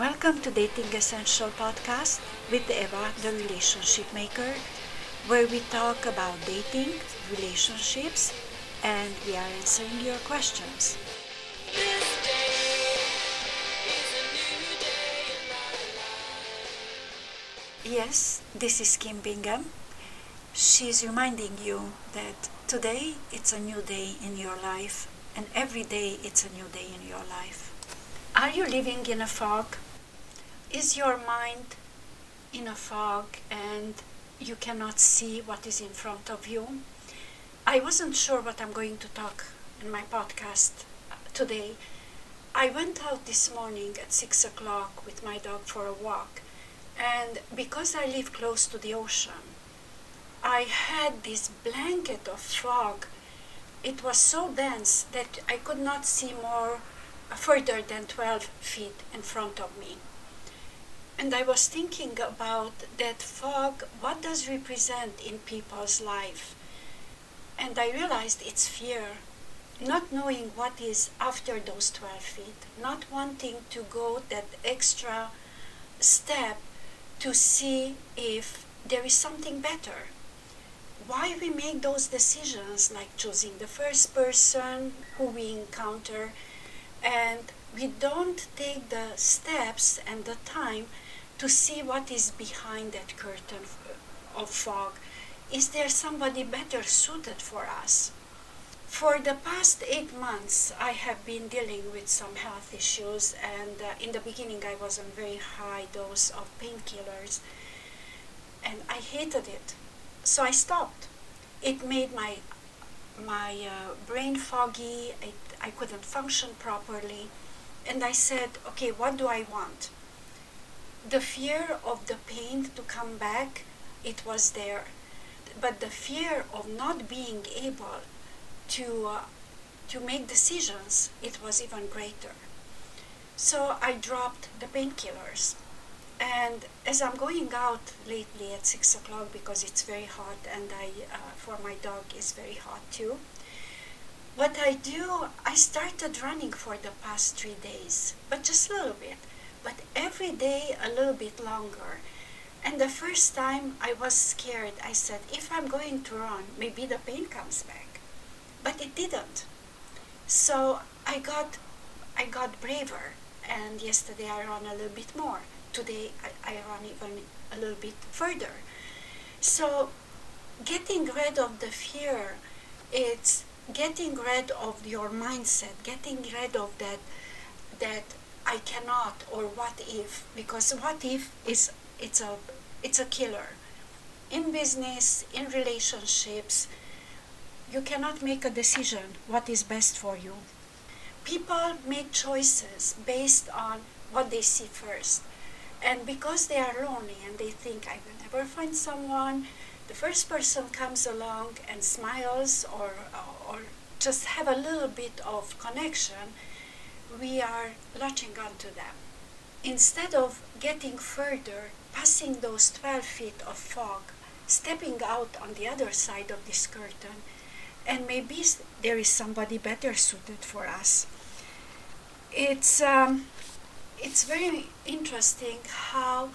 Welcome to Dating Essential Podcast with Eva, the relationship maker, where we talk about dating, relationships, and we are answering your questions. Yes, this is Kim Bingham. She's reminding you that today it's a new day in your life, and every day it's a new day in your life. Are you living in a fog? Is your mind in a fog and you cannot see what is in front of you? I wasn't sure what I'm going to talk in my podcast uh, today. I went out this morning at six o'clock with my dog for a walk, and because I live close to the ocean, I had this blanket of fog. It was so dense that I could not see more uh, further than 12 feet in front of me. And I was thinking about that fog, what does represent in people's life? And I realized it's fear, not knowing what is after those 12 feet, not wanting to go that extra step to see if there is something better. Why we make those decisions, like choosing the first person who we encounter, and we don't take the steps and the time to see what is behind that curtain of fog. Is there somebody better suited for us? For the past eight months, I have been dealing with some health issues, and uh, in the beginning, I was on very high dose of painkillers, and I hated it. So I stopped. It made my my uh, brain foggy. It, I couldn't function properly, and I said, "Okay, what do I want?" The fear of the pain to come back, it was there. But the fear of not being able to, uh, to make decisions, it was even greater. So I dropped the painkillers. And as I'm going out lately at six o'clock because it's very hot and I, uh, for my dog, is very hot too. What I do, I started running for the past three days, but just a little bit but every day a little bit longer. And the first time I was scared, I said, if I'm going to run, maybe the pain comes back. But it didn't. So I got, I got braver. And yesterday I ran a little bit more. Today I, I run even a little bit further. So getting rid of the fear, it's getting rid of your mindset, getting rid of that, that I cannot or what if because what if is it's a it's a killer. In business in relationships you cannot make a decision what is best for you. People make choices based on what they see first. And because they are lonely and they think i will never find someone the first person comes along and smiles or or just have a little bit of connection we are latching onto them. Instead of getting further, passing those 12 feet of fog, stepping out on the other side of this curtain, and maybe there is somebody better suited for us. It's, um, it's very interesting how,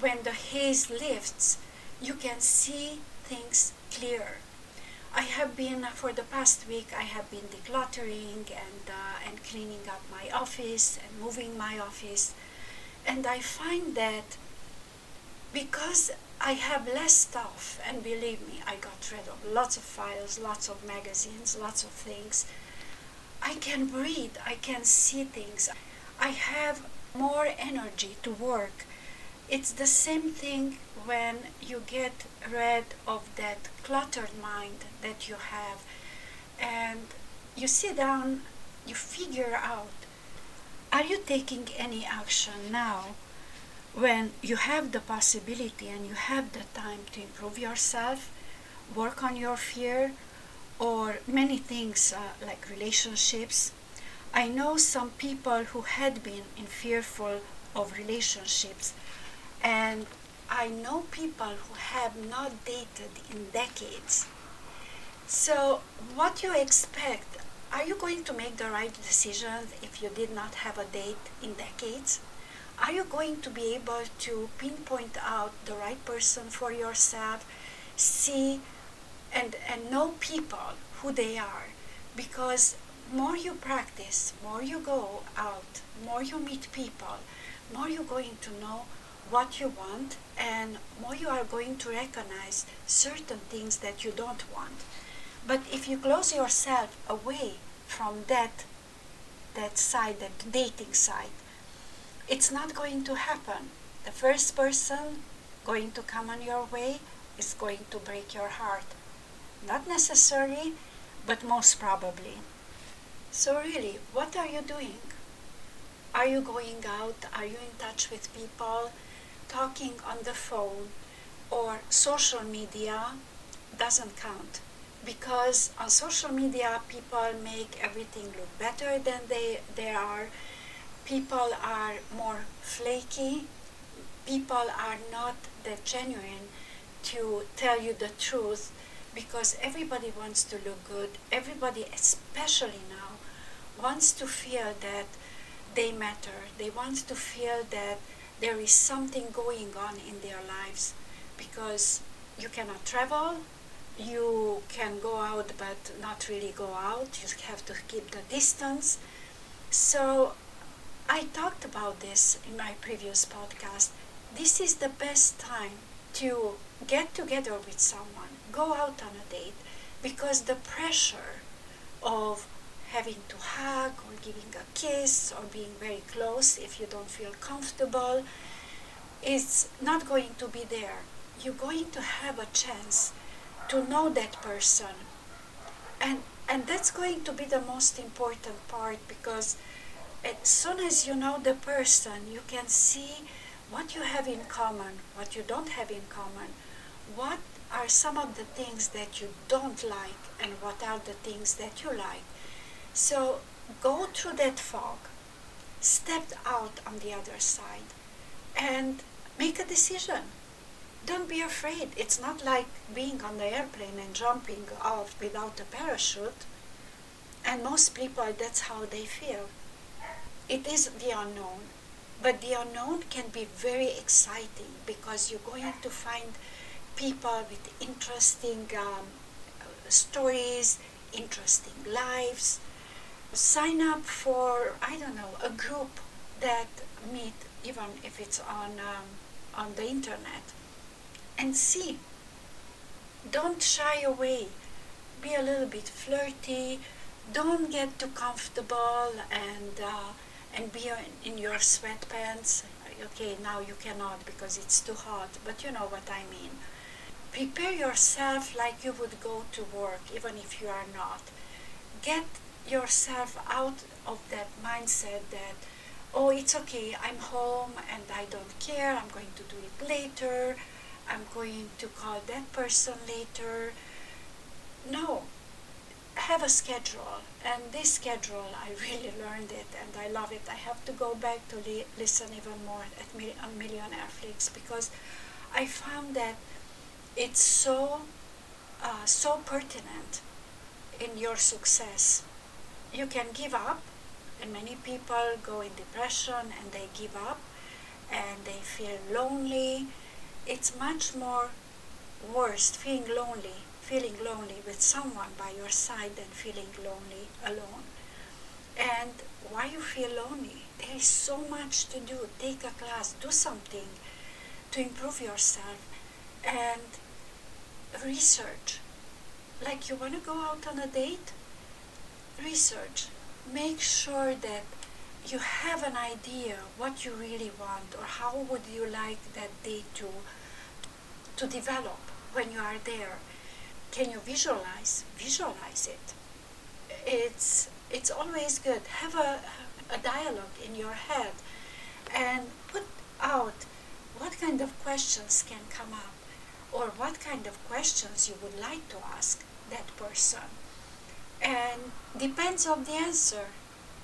when the haze lifts, you can see things clearer. I have been for the past week. I have been decluttering and uh, and cleaning up my office and moving my office, and I find that because I have less stuff, and believe me, I got rid of lots of files, lots of magazines, lots of things. I can breathe. I can see things. I have more energy to work. It's the same thing when you get rid of that cluttered mind that you have and you sit down, you figure out are you taking any action now when you have the possibility and you have the time to improve yourself, work on your fear, or many things uh, like relationships? I know some people who had been in fearful of relationships and I know people who have not dated in decades. So, what you expect? Are you going to make the right decision if you did not have a date in decades? are you going to be able to pinpoint out the right person for yourself see and and know people who they are because more you practice more you go out more you meet people more you're going to know what you want and more you are going to recognize certain things that you don't want. But if you close yourself away from that that side that dating side it's not going to happen. The first person going to come on your way is going to break your heart. Not necessarily but most probably. So really what are you doing? Are you going out? Are you in touch with people talking on the phone or social media doesn't count because on social media people make everything look better than they, they are. People are more flaky. People are not that genuine to tell you the truth because everybody wants to look good. Everybody especially now wants to feel that they matter. They want to feel that there is something going on in their lives because you cannot travel you can go out but not really go out. You have to keep the distance. So i talked about this in my previous podcast. This is the best time to get together with someone go out on a date because the pressure of having to hug or giving a kiss or being very close if you don't feel comfortable it's not going to be there. You're going to have a chance to know that person. And and that's going to be the most important part because as soon as you know the person, you can see what you have in common, what you don't have in common, what are some of the things that you don't like, and what are the things that you like. So go through that fog, step out on the other side, and make a decision. Don't be afraid. It's not like being on the airplane and jumping off without a parachute. And most people, that's how they feel. It is the unknown. But the unknown can be very exciting because you're going to find people with interesting um, stories, interesting lives. Sign up for, I don't know, a group that meet, even if it's on um, on the internet and see. Don't shy away. Be a little bit flirty. Don't get too comfortable and uh, and be in your sweatpants. Okay, now you cannot because it's too hot, but you know what I mean. Prepare yourself like you would go to work, even if you are not. Get yourself out of that mindset that oh, it's okay, I'm home and I don't care, I'm going to do it later, I'm going to call that person later. No, have a schedule, and this schedule, I really learned it and I love it. I have to go back to li- listen even more at Mil- on Millionaire Flix because I found that it's so, uh, so pertinent in your success. You can give up and many people go in depression and they give up and they feel lonely. It's much more worse feeling lonely, feeling lonely with someone by your side than feeling lonely alone. And why you feel lonely? There is so much to do. Take a class, do something to improve yourself and research. Like you want to go out on a date? Research make sure that you have an idea what you really want or how would you like that day to to develop when you are there. Can you visualize visualize it? It's it's always good. Have a, a dialogue in your head and put out what kind of questions can come up or what kind of questions you would like to ask that person and depends on the answer.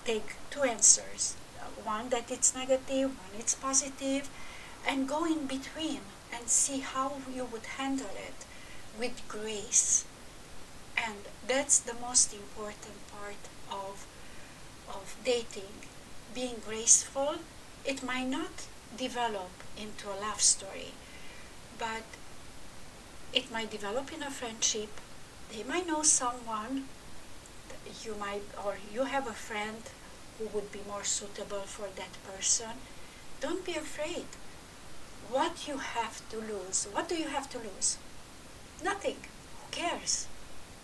Take two answers. One that it's negative one it's positive and go in between and see how you would handle it with grace. And that's the most important part of of dating. Being graceful it might not develop into a love story, but it might develop in a friendship. They might know someone you might or you have a friend who would be more suitable for that person. Don't be afraid. What you have to lose? What do you have to lose? Nothing. Who cares?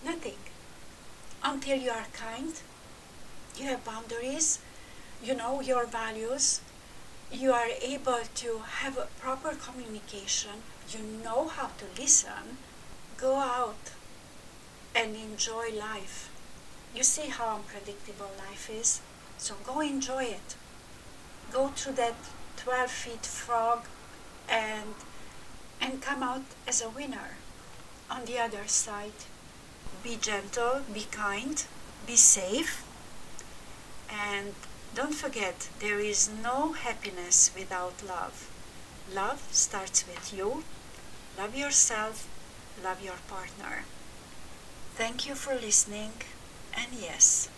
Nothing. Until you are kind, you have boundaries, you know your values, you are able to have a proper communication, you know how to listen, go out and enjoy life. You see how unpredictable life is? So go enjoy it. Go through that 12 feet frog and and come out as a winner on the other side. Be gentle, be kind, be safe, and don't forget there is no happiness without love. Love starts with you. Love yourself, love your partner. Thank you for listening, and yes.